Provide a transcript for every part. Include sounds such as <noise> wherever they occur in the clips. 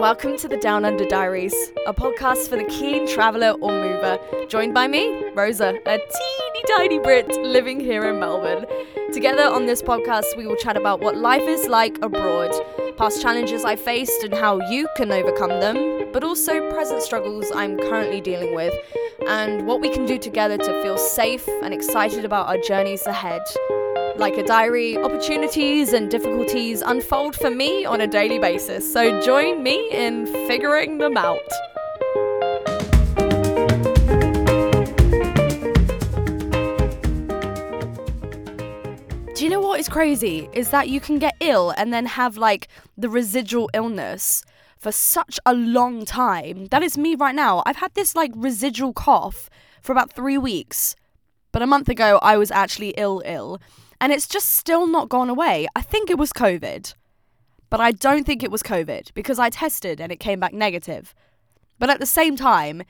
Welcome to the Down Under Diaries, a podcast for the keen traveller or mover. Joined by me, Rosa, a teeny tiny Brit living here in Melbourne. Together on this podcast, we will chat about what life is like abroad, past challenges I faced and how you can overcome them, but also present struggles I'm currently dealing with, and what we can do together to feel safe and excited about our journeys ahead. Like a diary, opportunities and difficulties unfold for me on a daily basis, so join me in figuring them out. Do you know what is crazy? Is that you can get ill and then have like the residual illness for such a long time. That is me right now. I've had this like residual cough for about three weeks. But a month ago, I was actually ill, ill and it's just still not gone away. I think it was COVID, but I don't think it was COVID because I tested and it came back negative. But at the same time,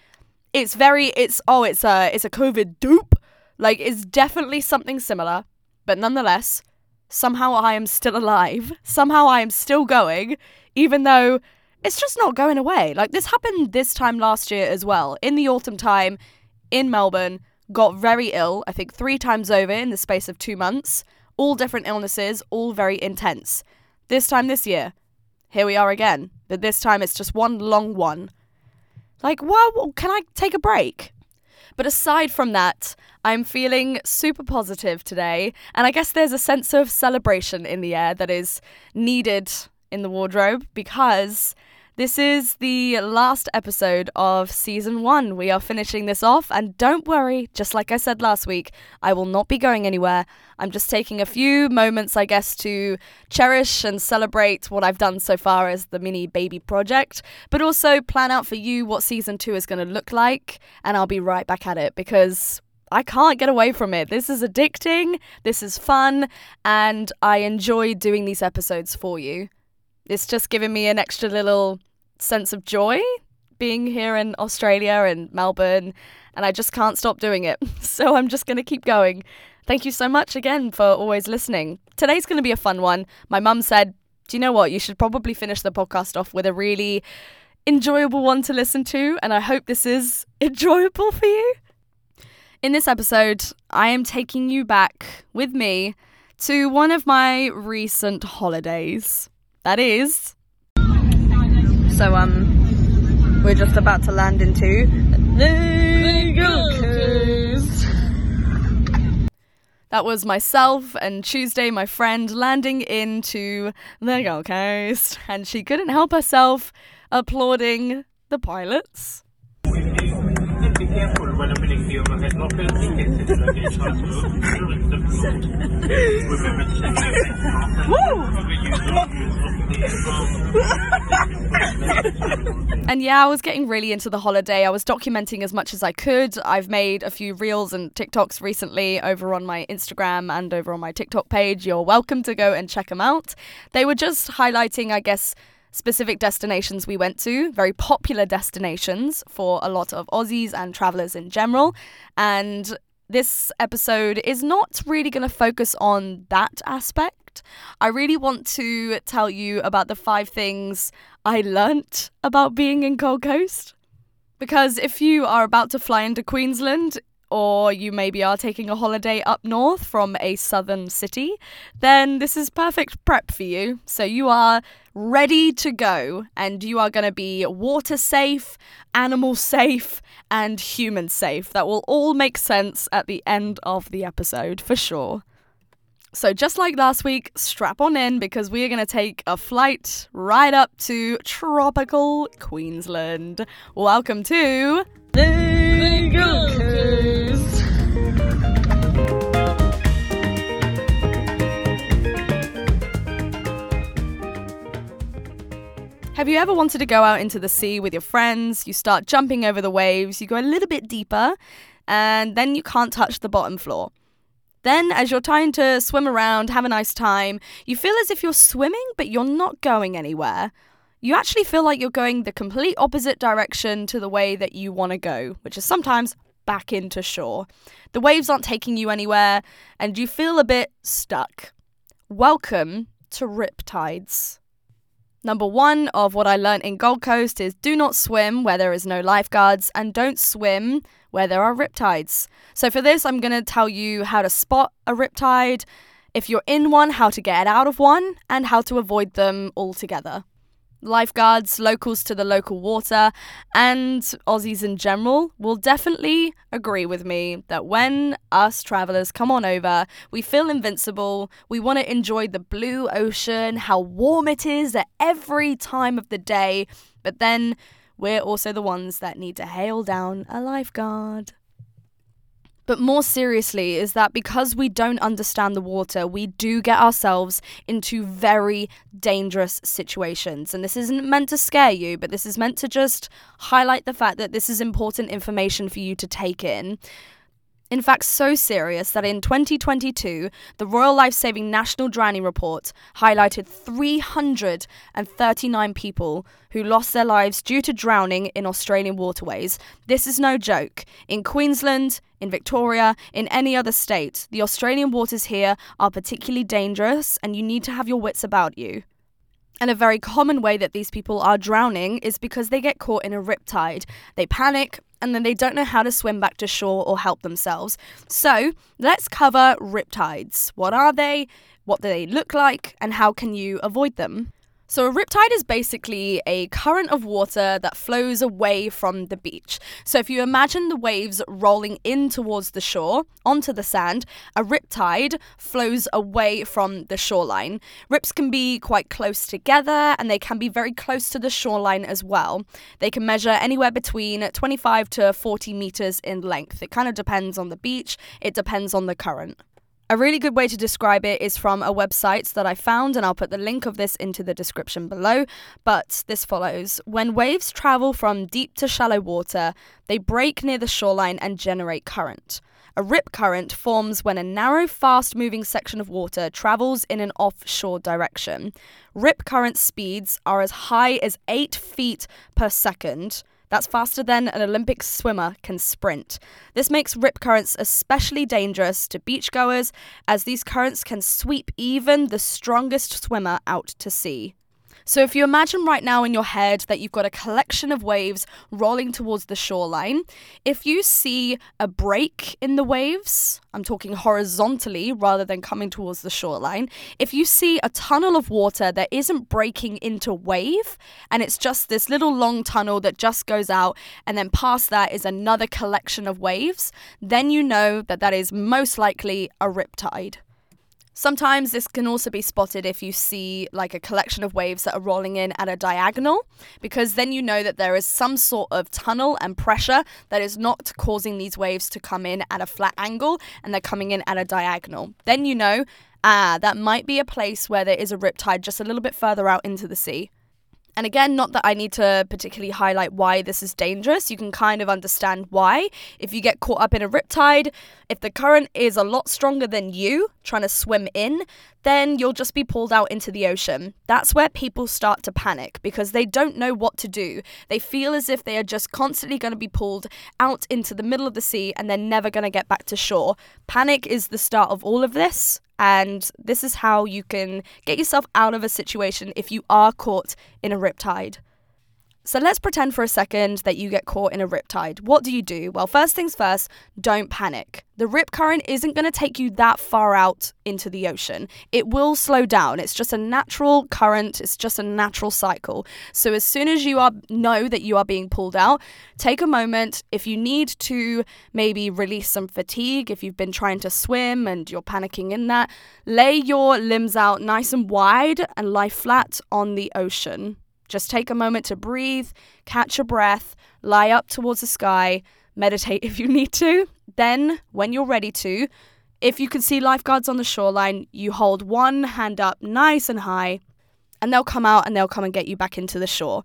it's very it's oh it's a it's a COVID dupe. Like it's definitely something similar, but nonetheless, somehow I am still alive. <laughs> Somehow I am still going, even though it's just not going away. Like this happened this time last year as well, in the autumn time in Melbourne got very ill, I think three times over in the space of two months, all different illnesses, all very intense. This time this year, here we are again, but this time it's just one long one. Like, well, can I take a break? But aside from that, I'm feeling super positive today, and I guess there's a sense of celebration in the air that is needed in the wardrobe because this is the last episode of season one. We are finishing this off, and don't worry, just like I said last week, I will not be going anywhere. I'm just taking a few moments, I guess, to cherish and celebrate what I've done so far as the mini baby project, but also plan out for you what season two is going to look like, and I'll be right back at it because I can't get away from it. This is addicting, this is fun, and I enjoy doing these episodes for you. It's just giving me an extra little sense of joy being here in Australia and Melbourne, and I just can't stop doing it. <laughs> So I'm just going to keep going. Thank you so much again for always listening. Today's going to be a fun one. My mum said, Do you know what? You should probably finish the podcast off with a really enjoyable one to listen to, and I hope this is <laughs> enjoyable for you. In this episode, I am taking you back with me to one of my recent holidays. That is so um, we're just about to land into the Gold Coast. That was myself and Tuesday, my friend, landing into the Gold Coast, and she couldn't help herself applauding the pilots. <laughs> and yeah, I was getting really into the holiday. I was documenting as much as I could. I've made a few reels and TikToks recently over on my Instagram and over on my TikTok page. You're welcome to go and check them out. They were just highlighting, I guess, specific destinations we went to, very popular destinations for a lot of Aussies and travelers in general. And this episode is not really going to focus on that aspect. I really want to tell you about the five things I learnt about being in Gold Coast. Because if you are about to fly into Queensland, or you maybe are taking a holiday up north from a southern city, then this is perfect prep for you. So you are ready to go and you are going to be water safe, animal safe, and human safe. That will all make sense at the end of the episode for sure. So, just like last week, strap on in because we are going to take a flight right up to tropical Queensland. Welcome to the Have you ever wanted to go out into the sea with your friends? You start jumping over the waves, you go a little bit deeper, and then you can't touch the bottom floor. Then, as you're trying to swim around, have a nice time, you feel as if you're swimming, but you're not going anywhere. You actually feel like you're going the complete opposite direction to the way that you want to go, which is sometimes back into shore. The waves aren't taking you anywhere, and you feel a bit stuck. Welcome to Riptides. Number one of what I learned in Gold Coast is do not swim where there is no lifeguards and don't swim where there are riptides. So, for this, I'm going to tell you how to spot a riptide, if you're in one, how to get out of one, and how to avoid them altogether lifeguards, locals to the local water, and Aussies in general will definitely agree with me that when us travelers come on over, we feel invincible. We want to enjoy the blue ocean, how warm it is at every time of the day, but then we're also the ones that need to hail down a lifeguard. But more seriously, is that because we don't understand the water, we do get ourselves into very dangerous situations. And this isn't meant to scare you, but this is meant to just highlight the fact that this is important information for you to take in. In fact, so serious that in 2022, the Royal Life Saving National Drowning Report highlighted 339 people who lost their lives due to drowning in Australian waterways. This is no joke. In Queensland, in Victoria, in any other state, the Australian waters here are particularly dangerous and you need to have your wits about you. And a very common way that these people are drowning is because they get caught in a riptide. They panic and then they don't know how to swim back to shore or help themselves. So let's cover riptides. What are they? What do they look like? And how can you avoid them? So, a riptide is basically a current of water that flows away from the beach. So, if you imagine the waves rolling in towards the shore onto the sand, a riptide flows away from the shoreline. Rips can be quite close together and they can be very close to the shoreline as well. They can measure anywhere between 25 to 40 meters in length. It kind of depends on the beach, it depends on the current. A really good way to describe it is from a website that I found, and I'll put the link of this into the description below. But this follows When waves travel from deep to shallow water, they break near the shoreline and generate current. A rip current forms when a narrow, fast moving section of water travels in an offshore direction. Rip current speeds are as high as 8 feet per second. That's faster than an Olympic swimmer can sprint. This makes rip currents especially dangerous to beachgoers, as these currents can sweep even the strongest swimmer out to sea. So, if you imagine right now in your head that you've got a collection of waves rolling towards the shoreline, if you see a break in the waves, I'm talking horizontally rather than coming towards the shoreline, if you see a tunnel of water that isn't breaking into wave and it's just this little long tunnel that just goes out, and then past that is another collection of waves, then you know that that is most likely a riptide. Sometimes this can also be spotted if you see like a collection of waves that are rolling in at a diagonal, because then you know that there is some sort of tunnel and pressure that is not causing these waves to come in at a flat angle and they're coming in at a diagonal. Then you know, ah, that might be a place where there is a riptide just a little bit further out into the sea. And again, not that I need to particularly highlight why this is dangerous. You can kind of understand why. If you get caught up in a riptide, if the current is a lot stronger than you trying to swim in, then you'll just be pulled out into the ocean. That's where people start to panic because they don't know what to do. They feel as if they are just constantly going to be pulled out into the middle of the sea and they're never going to get back to shore. Panic is the start of all of this. And this is how you can get yourself out of a situation if you are caught in a riptide. So let's pretend for a second that you get caught in a riptide. What do you do? Well, first things first, don't panic. The rip current isn't going to take you that far out into the ocean. It will slow down. It's just a natural current, it's just a natural cycle. So as soon as you are know that you are being pulled out, take a moment. If you need to maybe release some fatigue, if you've been trying to swim and you're panicking in that, lay your limbs out nice and wide and lie flat on the ocean. Just take a moment to breathe, catch your breath, lie up towards the sky, meditate <laughs> if you need to. Then, when you're ready to, if you can see lifeguards on the shoreline, you hold one hand up nice and high, and they'll come out and they'll come and get you back into the shore.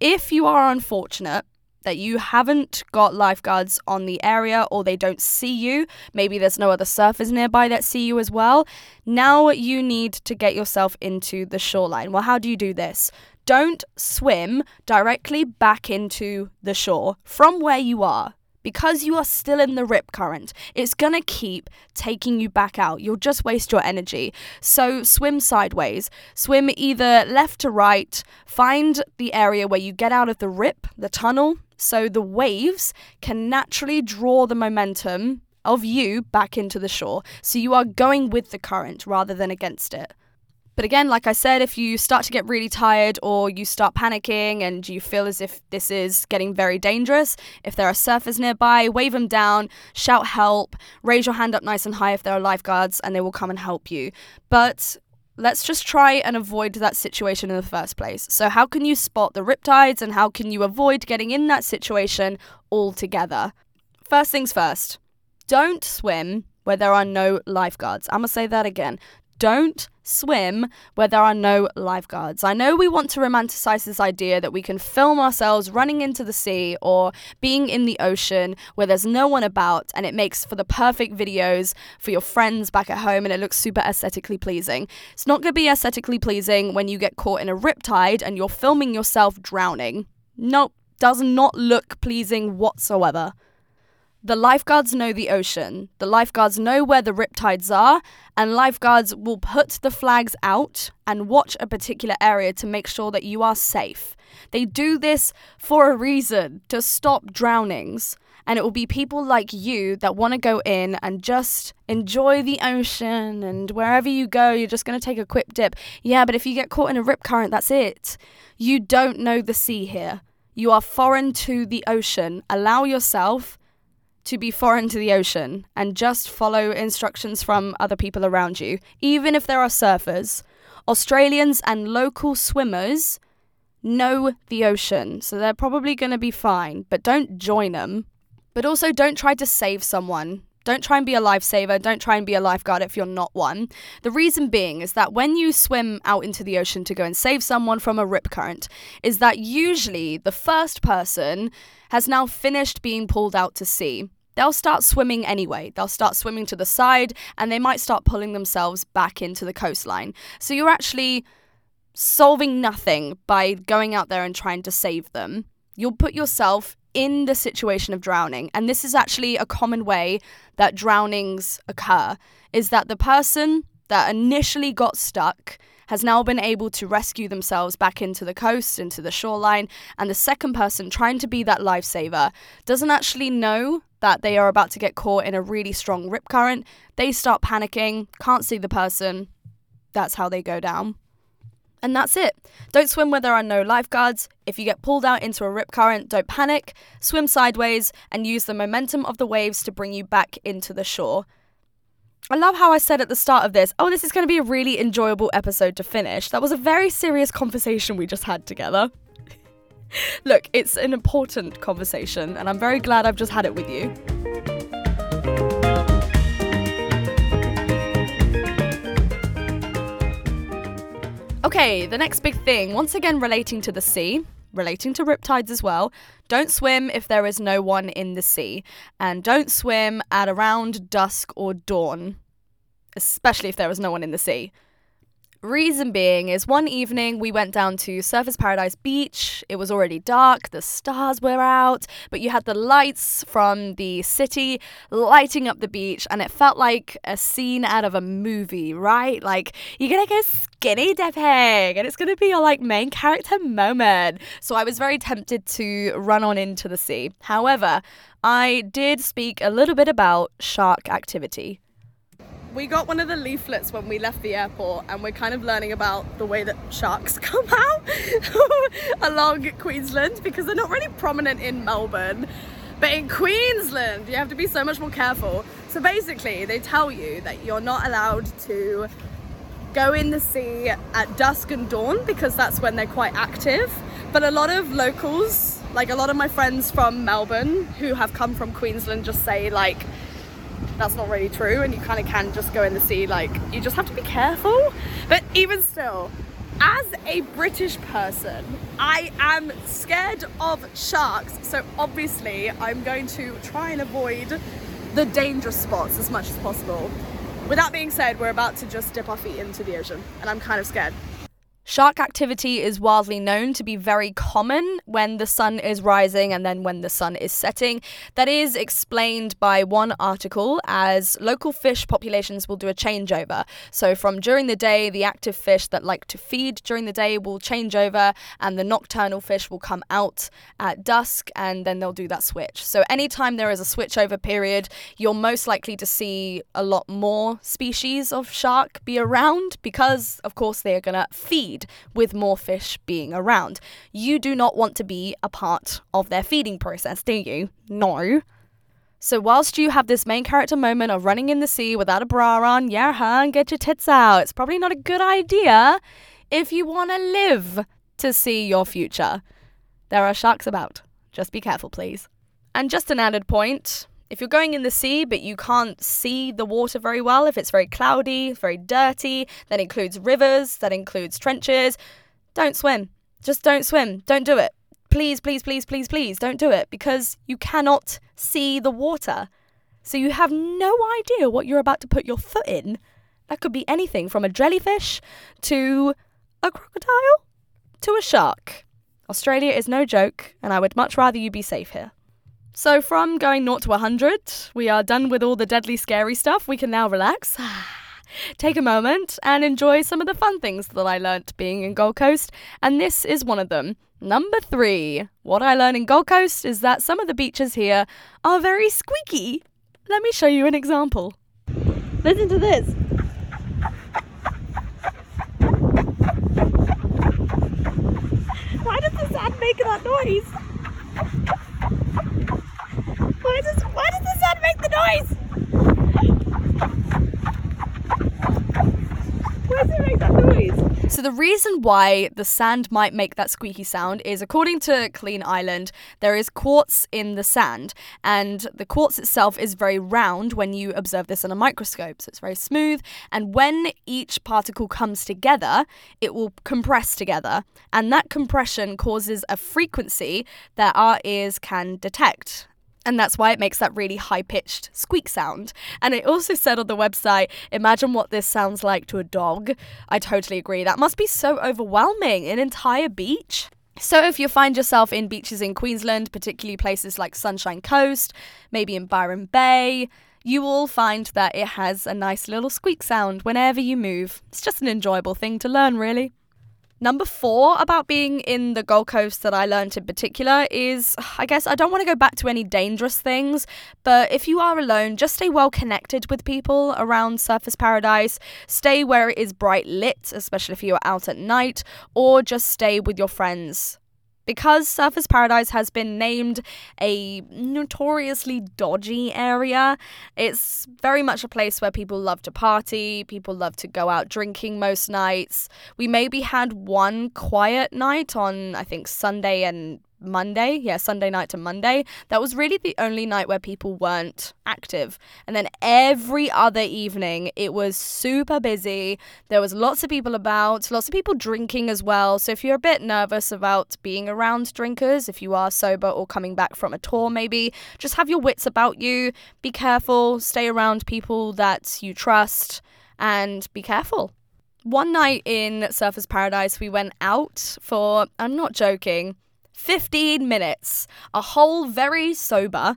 If you are unfortunate that you haven't got lifeguards on the area or they don't see you, maybe there's no other surfers nearby that see you as well, now you need to get yourself into the shoreline. Well, how do you do this? Don't swim directly back into the shore from where you are. because you are still in the rip current, it's gonna keep taking you back out. You'll just waste your energy. So swim sideways, swim either left to right, find the area where you get out of the rip, the tunnel, so the waves can naturally draw the momentum of you back into the shore. So you are going with the current rather than against it. But again, like I said, if you start to get really tired or you start panicking and you feel as if this is getting very dangerous, if there are surfers nearby, wave them down, shout help, raise your hand up nice and high if there are lifeguards, and they will come and help you. But let's just try and avoid that situation in the first place. So, how can you spot the riptides and how can you avoid getting in that situation altogether? First things first, don't swim where there are no lifeguards. I'm gonna say that again don't swim where there are no lifeguards. I know we want to romanticize this idea that we can film ourselves running into the sea or being in the ocean where there's no one about and it makes for the perfect videos for your friends back at home and it looks super aesthetically pleasing. It's not going to be aesthetically pleasing when you get caught in a riptide and you're filming yourself drowning. Nope, does not look pleasing whatsoever. The lifeguards know the ocean. The lifeguards know where the riptides are, and lifeguards will put the flags out and watch a particular area to make sure that you are safe. They do this for a reason to stop drownings. And it will be people like you that want to go in and just enjoy the ocean. And wherever you go, you're just going to take a quick dip. Yeah, but if you get caught in a rip current, that's it. You don't know the sea here. You are foreign to the ocean. Allow yourself to be foreign to the ocean and just follow instructions from other people around you, even if there are surfers. Australians and local swimmers know the ocean, so they're probably going to be fine, but don't join them. But also, don't try to save someone. Don't try and be a lifesaver. Don't try and be a lifeguard if you're not one. The reason being is that when you swim out into the ocean to go and save someone from a rip current, is that usually the first person has now finished being pulled out to sea they'll start swimming anyway. They'll start swimming to the side and they might start pulling themselves back into the coastline. So you're actually solving nothing by going out there and trying to save them. You'll put yourself in the situation of drowning. And this is actually a common way that drownings occur is that the person that initially got stuck has now been able to rescue themselves back into the coast, into the shoreline, and the second person trying to be that lifesaver doesn't actually know that they are about to get caught in a really strong rip current. They start panicking, can't see the person. That's how they go down. And that's it. Don't swim where there are no lifeguards. If you get pulled out into a rip current, don't panic. Swim sideways and use the momentum of the waves to bring you back into the shore. I love how I said at the start of this, oh, this is going to be a really enjoyable episode to finish. That was a very serious conversation we just had together. <laughs> Look, it's an important conversation, and I'm very glad I've just had it with you. Okay, the next big thing, once again relating to the sea, relating to riptides as well. Don't swim if there is no one in the sea, and don't swim at around dusk or dawn, especially if there is no one in the sea. Reason being is one evening we went down to Surfers Paradise Beach. It was already dark, the stars were out, but you had the lights from the city lighting up the beach, and it felt like a scene out of a movie, right? Like you're gonna go skinny dipping, and it's gonna be your like main character moment. So I was very tempted to run on into the sea. However, I did speak a little bit about shark activity we got one of the leaflets when we left the airport and we're kind of learning about the way that sharks <laughs> come out <laughs> along Queensland because they're not really prominent in Melbourne. But in Queensland, you have to be so much more careful. So basically, they tell you that you're not allowed to go in the sea at dusk and dawn because that's when they're quite active. But a lot of locals, like a lot of my friends from Melbourne who have come from Queensland, just say, like, that's not really true and you kind of can just go in the sea like you just have to be careful. But even still as a British person I am scared of sharks so obviously I'm going to try and avoid the dangerous spots as much as possible. With that being said we're about to just dip our feet into the ocean and I'm kind of scared Shark activity is widely known to be very common when the sun is rising and then when the sun is setting. That is explained by one article as local fish populations will do a changeover. So, from during the day, the active fish that like to feed during the day will change over, and the nocturnal fish will come out at dusk and then they'll do that switch. So, anytime there is a switchover period, you're most likely to see a lot more species of shark be around because, of course, they are going to feed with more fish being around. You do not want to be a part of their feeding process, do you? No. So, whilst you have this main character moment of running in the sea without a bra on, yeah, huh, and get your tits out, it's probably not a good idea if you want to live to see your future. There are sharks about. Just be careful, please. And just an added point if you're going in the sea but you can't see the water very well, if it's very cloudy, very dirty, that includes rivers, that includes trenches, don't swim. Just don't swim. Don't do it. Please, please, please, please, please don't do it because you cannot see the water. So you have no idea what you're about to put your foot in. That could be anything from a jellyfish to a crocodile to a shark. Australia is no joke, and I would much rather you be safe here. So, from going 0 to 100, we are done with all the deadly scary stuff. We can now relax, <sighs> take a moment, and enjoy some of the fun things that I learnt being in Gold Coast. And this is one of them. Number three, what I learned in Gold Coast is that some of the beaches here are very squeaky. Let me show you an example. Listen to this. <laughs> Why does the sand make that noise? Why does why does the sun make the noise? Why does it make that noise? So the reason why the sand might make that squeaky sound is according to Clean Island, there is quartz in the sand, and the quartz itself is very round when you observe this in a microscope. So it's very smooth, and when each particle comes together, it will compress together, and that compression causes a frequency that our ears can detect. And that's why it makes that really high pitched squeak sound. And it also said on the website, imagine what this sounds like to a dog. I totally agree. That must be so overwhelming. An entire beach. So, if you find yourself in beaches in Queensland, particularly places like Sunshine Coast, maybe in Byron Bay, you will find that it has a nice little squeak sound whenever you move. It's just an enjoyable thing to learn, really. Number four about being in the Gold Coast that I learned in particular is I guess I don't want to go back to any dangerous things, but if you are alone, just stay well connected with people around Surfers Paradise. Stay where it is bright lit, especially if you are out at night, or just stay with your friends because Surfers Paradise has been named a notoriously dodgy area, it's very much a place where people love to party, people love to go out drinking most nights. We maybe had one quiet night on, I think, Sunday and Monday, yeah, Sunday night to Monday, that was really the only night where people weren't active. And then every other evening, it was super busy. There was lots of people about, lots of people drinking as well. So if you're a bit nervous about being around drinkers, if you are sober or coming back from a tour, maybe just have your wits about you. Be careful, stay around people that you trust, and be careful. One night in Surfers Paradise, we went out for, I'm not joking, 15 minutes. A whole very sober,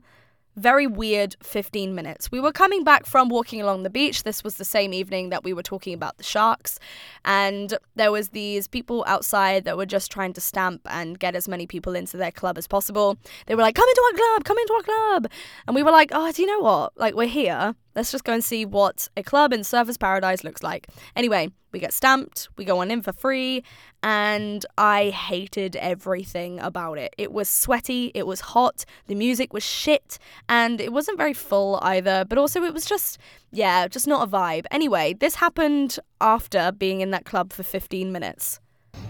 very weird 15 minutes. We were coming back from walking along the beach. This was the same evening that we were talking about the sharks. And there was these people outside that were just trying to stamp and get as many people into their club as possible. They were like, come into our club, come into our club. And we were like, oh, do you know what? Like, we're here. Let's just go and see what a club in Surfers Paradise looks like. Anyway, we get stamped, we go on in for free, and I hated everything about it. It was sweaty, it was hot, the music was shit, and it wasn't very full either, but also it was just, yeah, just not a vibe. Anyway, this happened after being in that club for 15 minutes.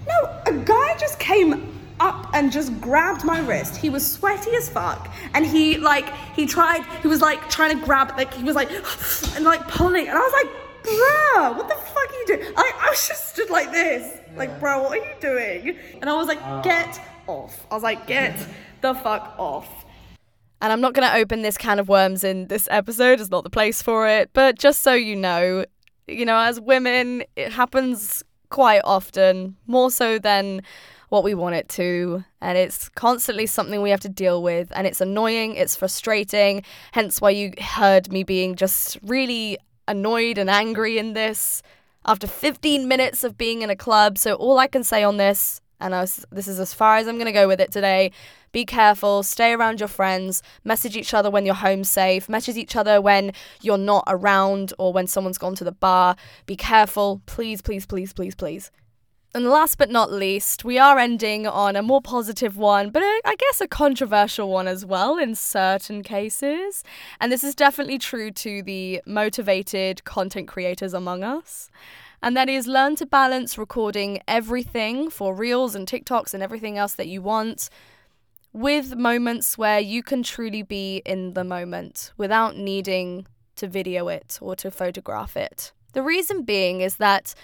No, a guy just came up and just grabbed my wrist. He was sweaty as fuck, and he like he tried. He was like trying to grab, like he was like <sighs> and like pulling, and I was like, bruh, what the fuck are you doing? I, I was just stood like this, yeah. like, bro, what are you doing? And I was like, uh. get off. I was like, get <laughs> the fuck off. And I'm not going to open this can of worms in this episode, it's not the place for it. But just so you know, you know, as women, it happens quite often, more so than what we want it to. And it's constantly something we have to deal with. And it's annoying, it's frustrating. Hence why you heard me being just really annoyed and angry in this after 15 minutes of being in a club. So, all I can say on this, and was, this is as far as I'm going to go with it today be careful, stay around your friends, message each other when you're home safe, message each other when you're not around or when someone's gone to the bar. Be careful, please, please, please, please, please. And last but not least, we are ending on a more positive one, but a, I guess a controversial one as well in certain cases. And this is definitely true to the motivated content creators among us. And that is learn to balance recording everything for reels and TikToks and everything else that you want with moments where you can truly be in the moment without needing to video it or to photograph it. The reason being is that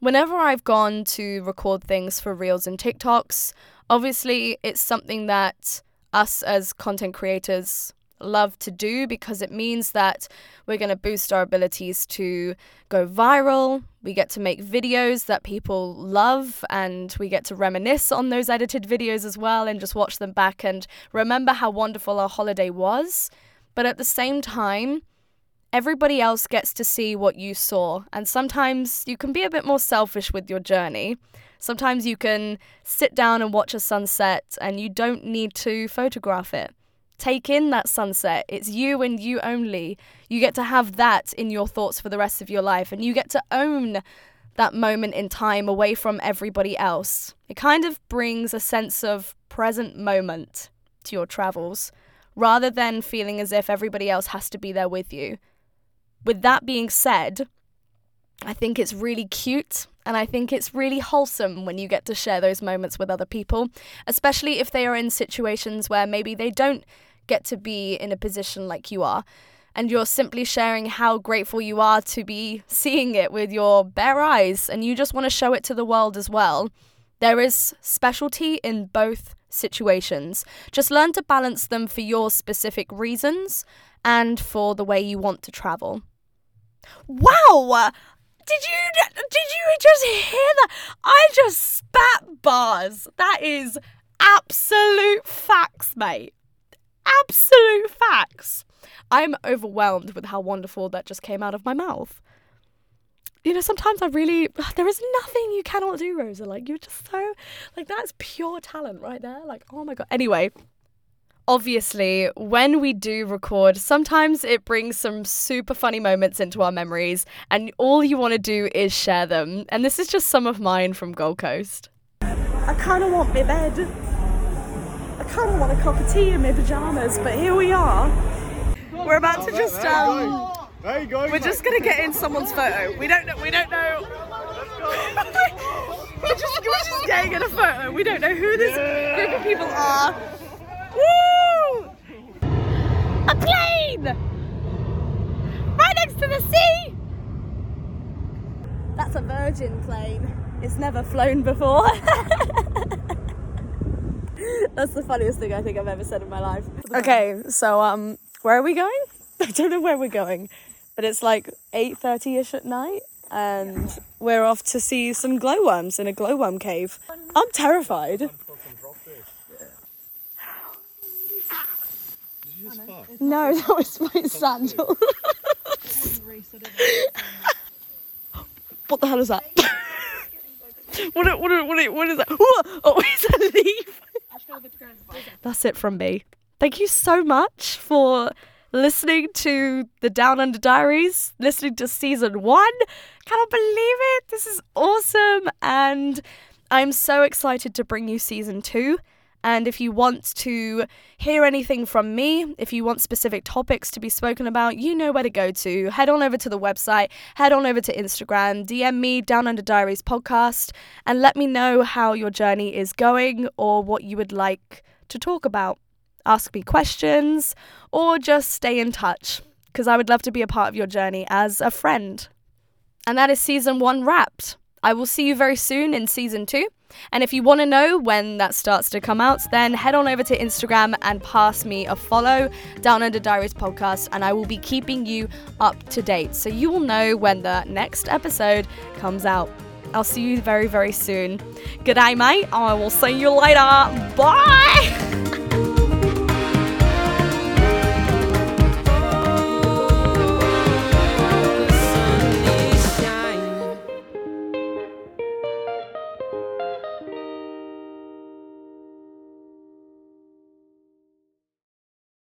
whenever I've gone to record things for Reels and TikToks, obviously it's something that us as content creators love to do because it means that we're going to boost our abilities to go viral. We get to make videos that people love and we get to reminisce on those edited videos as well and just watch them back and remember how wonderful our holiday was. But at the same time, everybody else gets to see what you saw. And sometimes you can be a bit more selfish with your journey. Sometimes you can sit down and watch a sunset and you don't need to photograph it. Take in that sunset. It's you and you only. You get to have that in your thoughts for the rest of your life, and you get to own that moment in time away from everybody else. It kind of brings a sense of present moment to your travels rather than feeling as if everybody else has to be there with you with that being said, I think it's really cute and I think it's really wholesome when you get to share those moments with other people, especially if they are in situations where maybe they don't get to be in a position like you are. And you're simply sharing how grateful you are to be seeing it with your bare eyes, and you just want to show it to the world as well. There is specialty in both situations. Just learn to balance them for your specific reasons and for the way you want to travel. Wow! Did you did you just hear that? I just spat bars. That is absolute facts, mate. Absolute facts. I'm overwhelmed with how wonderful that just came out of my mouth. You know, sometimes I really <sighs> there is nothing you cannot do, Rosa. Like you're just so like that's pure talent right there. Like, oh my god. Anyway, obviously, when we do record, sometimes it brings some super funny moments into our memories, and all you want to do is share them. And this is just some of mine from Gold Coast. I kind of want my bed. I kind of want a cup of tea in my pajamas, but here we are. We're about to just um. There you go. We're just gonna get in someone's photo. We don't know. We don't know. <laughs> we're, just, we're just getting in a photo. We don't know who this group of people are. Woo! A plane! Right next to the sea! That's a virgin plane. It's never flown before. <laughs> That's the funniest thing I think I've ever said in my life. Okay, so um, where are we going? <laughs> I don't know where we're going, but it's like 8.30ish at night and we're off to see some glowworms in a glowworm cave. I'm terrified. No, <laughs> that was my sandal. <laughs> what the hell is that? <laughs> what, what, what, what is that? Oh, it's a leaf. That's it from me. Thank you so much for listening to the Down Under Diaries, listening to season one. Cannot believe it. This is awesome. And I'm so excited to bring you season two. And if you want to hear anything from me, if you want specific topics to be spoken about, you know where to go to. Head on over to the website, head on over to Instagram, DM me Down Under Diaries podcast, and let me know how your journey is going or what you would like to talk about. Ask me questions or just stay in touch because I would love to be a part of your journey as a friend. And that is season one wrapped. I will see you very soon in season two. And if you want to know when that starts to come out, then head on over to Instagram and pass me a follow down under Diaries Podcast, and I will be keeping you up to date so you will know when the next episode comes out. I'll see you very, very soon. Good day, mate. I will see you later. Bye. <laughs>